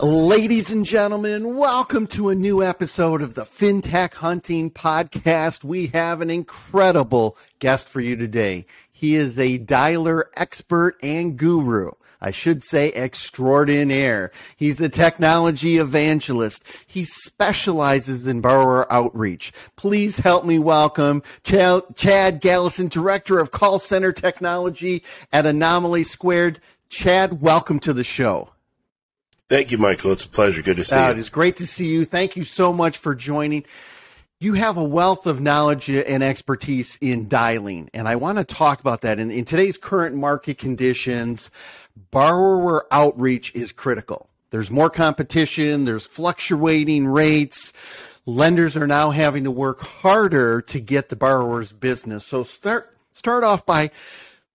Ladies and gentlemen, welcome to a new episode of the FinTech Hunting Podcast. We have an incredible guest for you today. He is a dialer expert and guru. I should say extraordinaire. He's a technology evangelist. He specializes in borrower outreach. Please help me welcome Chad, Chad Gallison, Director of Call Center Technology at Anomaly Squared. Chad, welcome to the show. Thank you, Michael. It's a pleasure. Good to see Uh, you. It is great to see you. Thank you so much for joining. You have a wealth of knowledge and expertise in dialing, and I want to talk about that. In, in today's current market conditions, borrower outreach is critical. There's more competition, there's fluctuating rates. Lenders are now having to work harder to get the borrower's business. So start start off by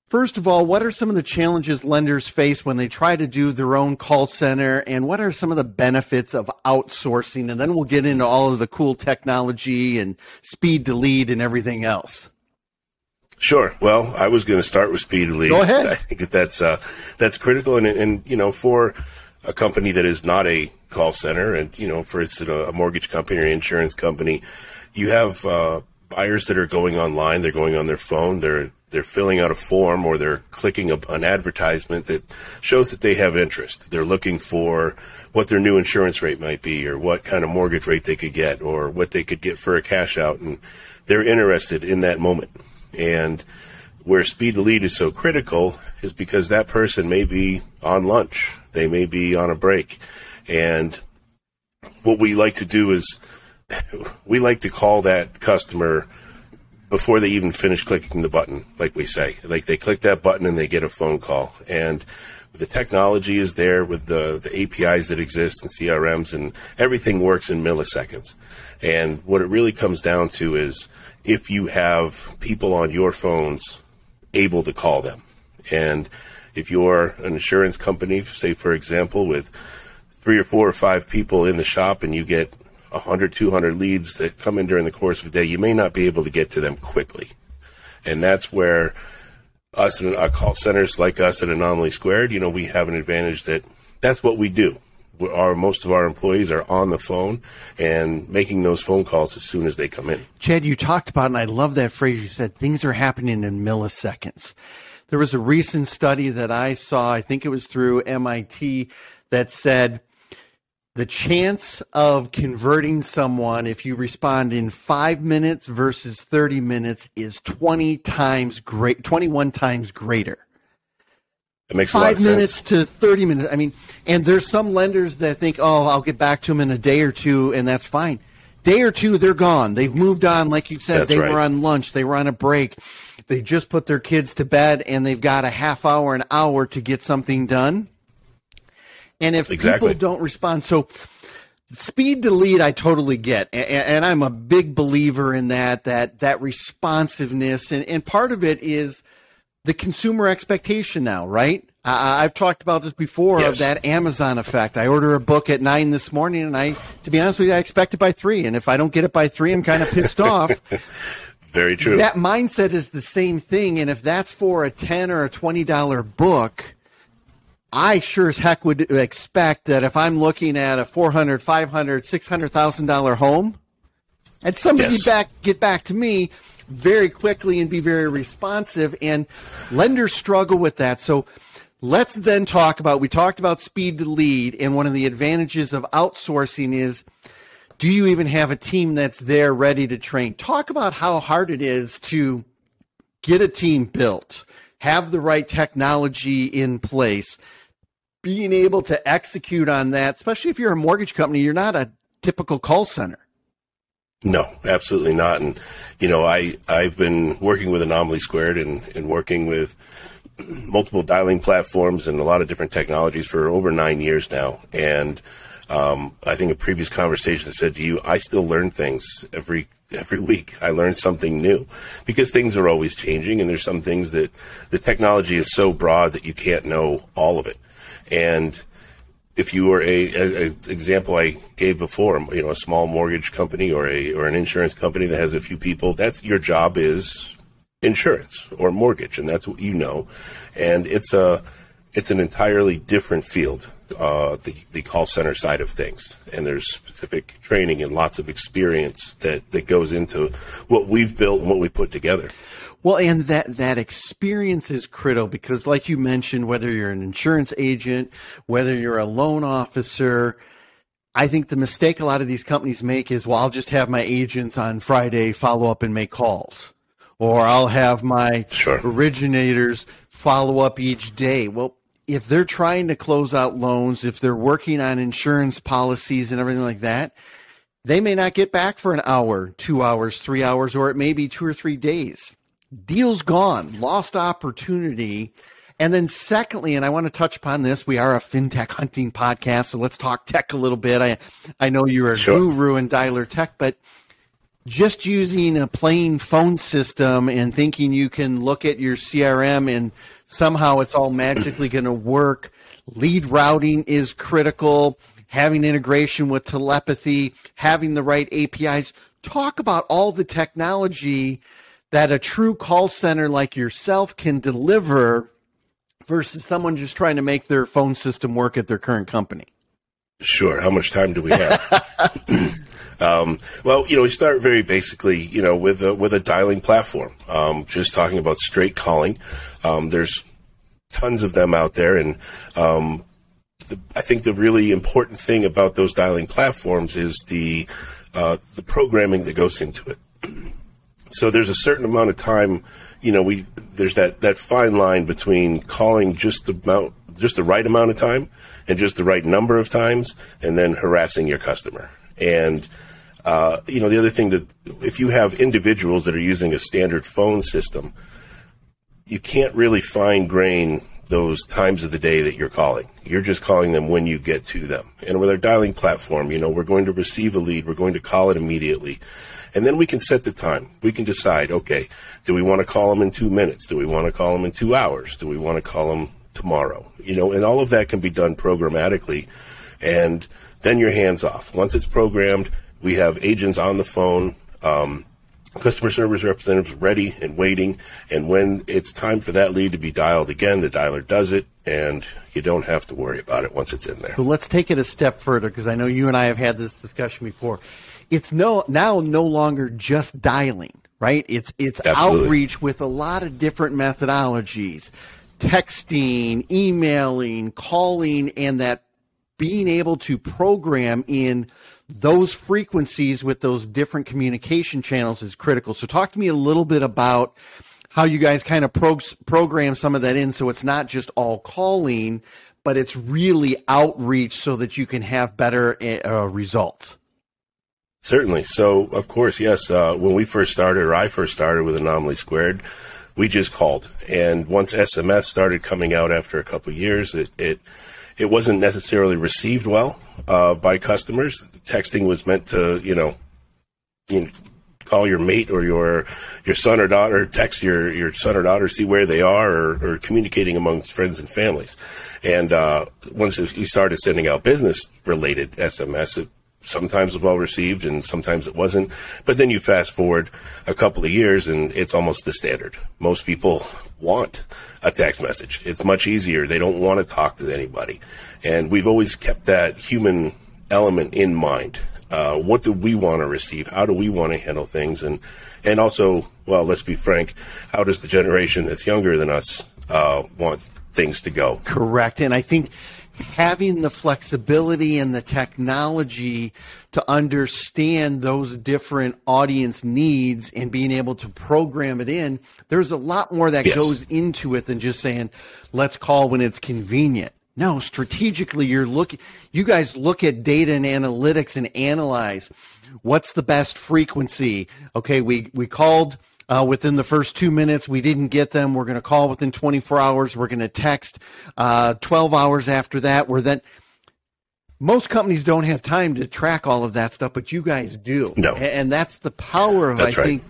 First of all, what are some of the challenges lenders face when they try to do their own call center, and what are some of the benefits of outsourcing? And then we'll get into all of the cool technology and speed to lead and everything else. Sure. Well, I was going to start with speed to lead. Go ahead. I think that that's uh, that's critical, and and you know for a company that is not a call center, and you know for instance a mortgage company or insurance company, you have uh, buyers that are going online. They're going on their phone. They're they're filling out a form or they're clicking a, an advertisement that shows that they have interest. They're looking for what their new insurance rate might be or what kind of mortgage rate they could get or what they could get for a cash out. And they're interested in that moment. And where speed to lead is so critical is because that person may be on lunch. They may be on a break. And what we like to do is we like to call that customer before they even finish clicking the button, like we say. Like they click that button and they get a phone call. And the technology is there with the, the APIs that exist and CRMs and everything works in milliseconds. And what it really comes down to is if you have people on your phones able to call them. And if you're an insurance company, say for example, with three or four or five people in the shop and you get 100, 200 leads that come in during the course of the day, you may not be able to get to them quickly. And that's where us and our call centers like us at Anomaly Squared, you know, we have an advantage that that's what we do. Our, most of our employees are on the phone and making those phone calls as soon as they come in. Chad, you talked about, and I love that phrase you said, things are happening in milliseconds. There was a recent study that I saw, I think it was through MIT, that said the chance of converting someone if you respond in five minutes versus 30 minutes is 20 times great, 21 times greater It makes a lot five minutes to 30 minutes. I mean, and there's some lenders that think, oh, I'll get back to them in a day or two, and that's fine. Day or two, they're gone. They've moved on. Like you said, That's they right. were on lunch, they were on a break. They just put their kids to bed, and they've got a half hour, an hour to get something done. And if Exactly. people don't respond, so speed to lead i totally get. And, and i'm a big believer in that that that responsiveness. And, and part of it is the consumer expectation now right? I, i've talked about this before of that amazon effect. I order a book at nine this morning and i to be honest with you i expect it by three. And if i don't get it by three i'm kind of pissed off. Very true. that mindset is the same thing. And if that's for a 10 or a 20 dollar book I sure as heck would expect that if I'm looking at a 400, 500, 600,000 dollar home, and somebody Yes. back get back to me very quickly and be very responsive and lenders struggle with that. So let's then talk about we talked about speed to lead and one of the advantages of outsourcing is do you even have a team that's there ready to train? Talk about how hard it is to get a team built, have the right technology in place, being able to execute on that, especially if you're a mortgage company, you're not a typical call center. No, absolutely not. And you know, I I've been working with Anomaly Squared and and working with multiple dialing platforms and a lot of different technologies for over nine years now. And um, I think a previous conversation said to you, I still learn things every every week. I learn something new because things are always changing, and there's some things that the technology is so broad that you can't know all of it. And if you were a, a, a example I gave before, you know, a small mortgage company or a or an insurance company that has a few people, that's your job is insurance or mortgage, and that's what you know. And it's a it's an entirely different field, uh, the the call center side of things, and there's specific training and lots of experience that that goes into what we've built and what we put together. Well, and that, that experience is critical because, like you mentioned, whether you're an insurance agent, whether you're a loan officer, I think the mistake a lot of these companies make is, well, I'll just have my agents on Friday follow up and make calls. Or I'll have my sure. originators follow up each day. Well, if they're trying to close out loans, if they're working on insurance policies and everything like that, they may not get back for an hour, two hours, three hours, or it may be two or three days Deal's gone, lost opportunity. And then, secondly, and I want to touch upon this, we are a fintech hunting podcast, so let's talk tech a little bit. I I know you're a sure. guru in dialer tech, but just using a plain phone system and thinking you can look at your CRM and somehow it's all magically going to work. Lead routing is critical. Having integration with telephony, having the right APIs. Talk about all the technology that a true call center like yourself can deliver versus someone just trying to make their phone system work at their current company? Sure. How much time do we have? um, well, you know, we start very basically, you know, with a, with a dialing platform. Um, just talking about straight calling. Um, there's tons of them out there, and um, the, I think the really important thing about those dialing platforms is the uh, the programming that goes into it. So there's a certain amount of time, you know, we there's that that fine line between calling just about just the right amount of time and just the right number of times, and then harassing your customer. And uh, you know, the other thing that if you have individuals that are using a standard phone system, you can't really fine grain those times of the day that you're calling. You're just calling them when you get to them. And with our dialing platform, you know, we're going to receive a lead, we're going to call it immediately. And then we can set the time. We can decide, okay, do we want to call them in two minutes? Do we want to call them in two hours? Do we want to call them tomorrow? You know, and all of that can be done programmatically. And then you're hands off. Once it's programmed, we have agents on the phone, um, customer service representatives ready and waiting. And when it's time for that lead to be dialed again, the dialer does it, and you don't have to worry about it once it's in there. So let's take it a step further because I know you and I have had this discussion before it's no now no longer just dialing, right? It's it's Absolutely. outreach with a lot of different methodologies. Texting, emailing, calling and that being able to program in those frequencies with those different communication channels is critical. So talk to me a little bit about how you guys kind of pro- program some of that in so it's not just all calling, but it's really outreach so that you can have better uh, results. Certainly. So, of course, yes. Uh, when we first started, or I first started with Anomaly Squared, we just called. And once SMS started coming out after a couple of years, it it, it wasn't necessarily received well uh, by customers. Texting was meant to, you know, you call your mate or your your son or daughter, text your your son or daughter, see where they are, or, or communicating amongst friends and families. And uh, once we started sending out business related SMS, it sometimes was well received and sometimes it wasn't. But then you fast forward a couple of years and it's almost the standard. Most people want a text message. It's much easier. They don't want to talk to anybody. And we've always kept that human element in mind. Uh, what do we want to receive? How do we want to handle things? And, and also, well, let's be frank, how does the generation that's younger than us, uh, want things to go? Correct. And I think, having the flexibility and the technology to understand those different audience needs and being able to program it in, there's a lot more that yes. goes into it than just saying, let's call when it's convenient. No, strategically, you're looking, you guys look at data and analytics and analyze what's the best frequency. Okay, we, we called uh, within the first two minutes. We didn't get them. We're going to call within 24 hours. We're going to text uh, 12 hours after that. We're then. Most companies don't have time to track all of that stuff, but you guys do. No. And that's the power of, that's I right. think,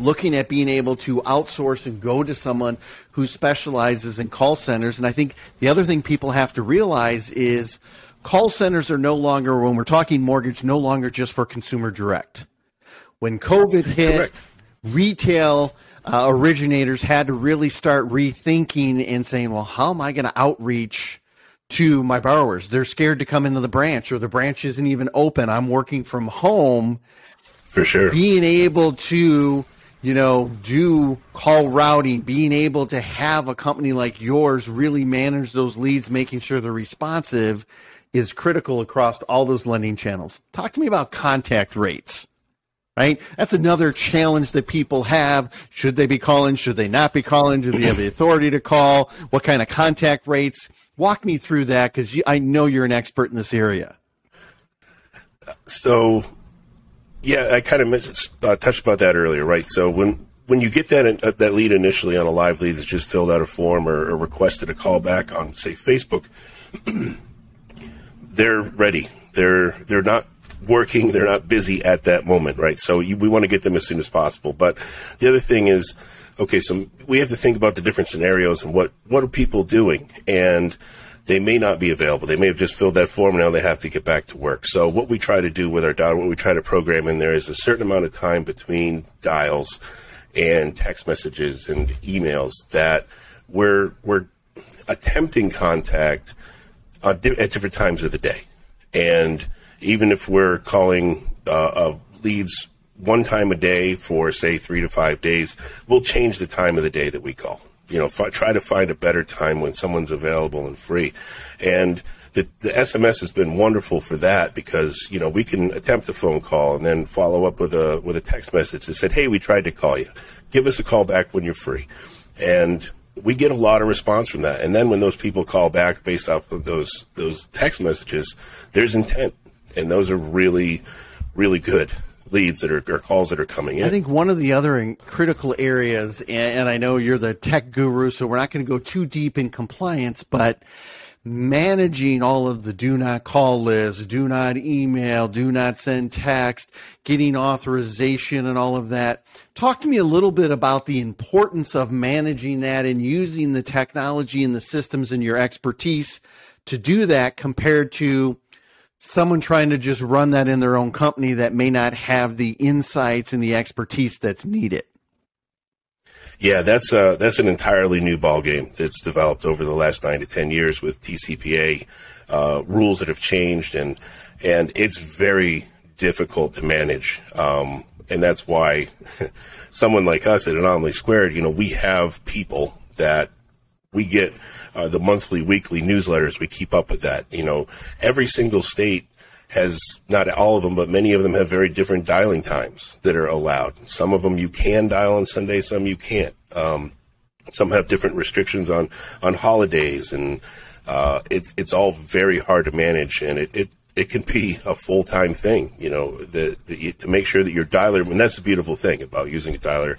looking at being able to outsource and go to someone who specializes in call centers. And I think the other thing people have to realize is call centers are no longer, when we're talking mortgage, no longer just for consumer direct. When COVID hit, Correct retail uh, originators had to really start rethinking and saying, well, how am I going to outreach to my borrowers? They're scared to come into the branch or the branch isn't even open. I'm working from home. For sure. Being able to, you know, do call routing, being able to have a company like yours really manage those leads, making sure they're responsive is critical across all those lending channels. Talk to me about contact rates right? That's another challenge that people have. Should they be calling? Should they not be calling? Do they have the authority to call? What kind of contact rates? Walk me through that because I know you're an expert in this area. So, yeah, I kind of uh, touched about that earlier, right? So when when you get that uh, that lead initially on a live lead that's just filled out a form or, or requested a call back on, say, Facebook, they're ready. They're they're not working, they're not busy at that moment, right? So you, we want to get them as soon as possible. But the other thing is, okay, so we have to think about the different scenarios and what what are people doing, and they may not be available. They may have just filled that form and now they have to get back to work. So what we try to do with our dial, what we try to program in there is a certain amount of time between dials and text messages and emails that we're we're attempting contact at different times of the day, and even if we're calling uh, uh, leads one time a day for say three to five days, we'll change the time of the day that we call. You know, f- try to find a better time when someone's available and free. And the, the SMS has been wonderful for that because you know we can attempt a phone call and then follow up with a with a text message that said, "Hey, we tried to call you. Give us a call back when you're free." And we get a lot of response from that. And then when those people call back based off of those those text messages, there's intent and those are really, really good leads that are or calls that are coming in. I think one of the other critical areas, and, and I know you're the tech guru, so we're not going to go too deep in compliance, but managing all of the do not call lists, do not email, do not send text, getting authorization and all of that. Talk to me a little bit about the importance of managing that and using the technology and the systems and your expertise to do that compared to someone trying to just run that in their own company that may not have the insights and the expertise that's needed. Yeah, that's uh, that's an entirely new ballgame that's developed over the last nine to ten years with TCPA uh, rules that have changed, and and it's very difficult to manage, um, and that's why someone like us at Anomaly Squared, you know, we have people that we get uh, the monthly, weekly newsletters. We keep up with that. You know, every single state has not all of them, but many of them have very different dialing times that are allowed. Some of them you can dial on Sunday, some you can't. Um, some have different restrictions on on holidays, and uh, it's it's all very hard to manage, and it, it it can be a full time thing. You know, the, the, to make sure that your dialer, and that's the beautiful thing about using a dialer,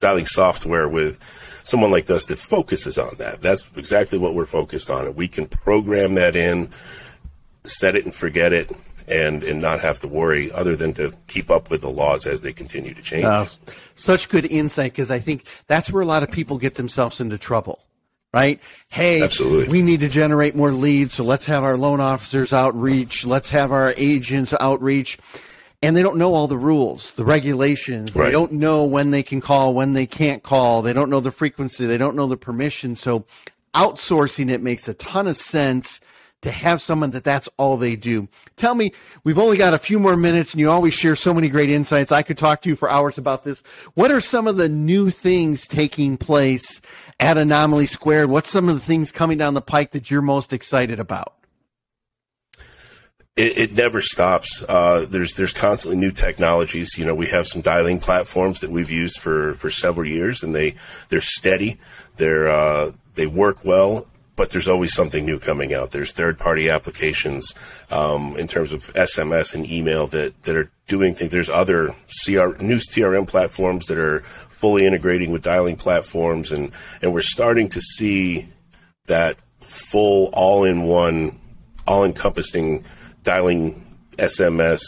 dialing software with someone like us that focuses on that. That's exactly what we're focused on. And we can program that in, set it and forget it, and, and not have to worry other than to keep up with the laws as they continue to change. Uh, such good insight because I think that's where a lot of people get themselves into trouble. Right? Hey, Absolutely. we need to generate more leads, so let's have our loan officers outreach. Let's have our agents outreach and they don't know all the rules, the regulations. Right. They don't know when they can call, when they can't call. They don't know the frequency. They don't know the permission. So outsourcing it makes a ton of sense to have someone that that's all they do. Tell me, we've only got a few more minutes and you always share so many great insights. I could talk to you for hours about this. What are some of the new things taking place at Anomaly Squared? What's some of the things coming down the pike that you're most excited about? It, it, never stops. Uh, there's there's constantly new technologies. You know, we have some dialing platforms that we've used for, for several years, and they they're steady. They're uh, they work well, but there's always something new coming out. There's third party applications um, in terms of SMS and email that that are doing things. There's other CR, new CRM platforms that are fully integrating with dialing platforms, and and we're starting to see that full all in one, all encompassing dialing SMS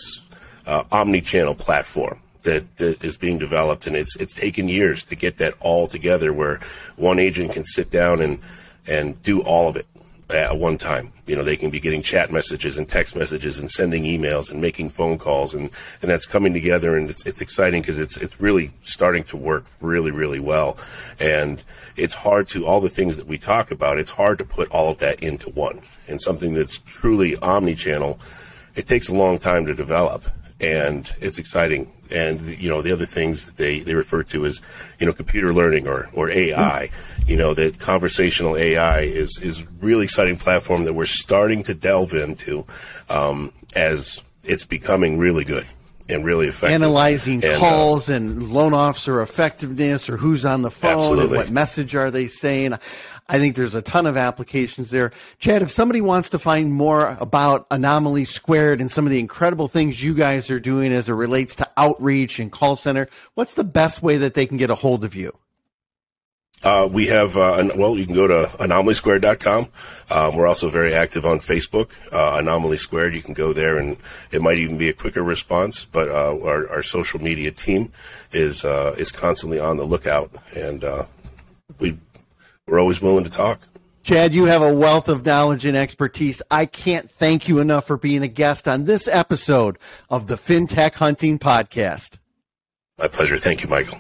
uh, omni-channel platform that, that is being developed, and it's it's taken years to get that all together, where one agent can sit down and and do all of it. At one time. You know, they can be getting chat messages and text messages and sending emails and making phone calls, and, and that's coming together, and it's it's exciting because it's it's really starting to work really really well, and it's hard to all the things that we talk about. It's hard to put all of that into one, and something that's truly omni-channel. It takes a long time to develop, and it's exciting. And you know, the other things that they they refer to as you know computer learning or or AI. You know, that conversational AI is is really exciting platform that we're starting to delve into um, as it's becoming really good and really effective. Analyzing and, uh, calls uh, and loan officer effectiveness or who's on the phone absolutely. and what message are they saying. I think there's a ton of applications there. Chad, if somebody wants to find more about Anomaly Squared and some of the incredible things you guys are doing as it relates to outreach and call center, what's the best way that they can get a hold of you? Uh, we have, uh, well, you can go to anomalysquared.com. Um, we're also very active on Facebook, uh, Anomaly Squared. You can go there and it might even be a quicker response, but, uh, our, our, social media team is, uh, is constantly on the lookout and, uh, we, we're always willing to talk. Chad, you have a wealth of knowledge and expertise. I can't thank you enough for being a guest on this episode of the FinTech Hunting Podcast. My pleasure. Thank you, Michael.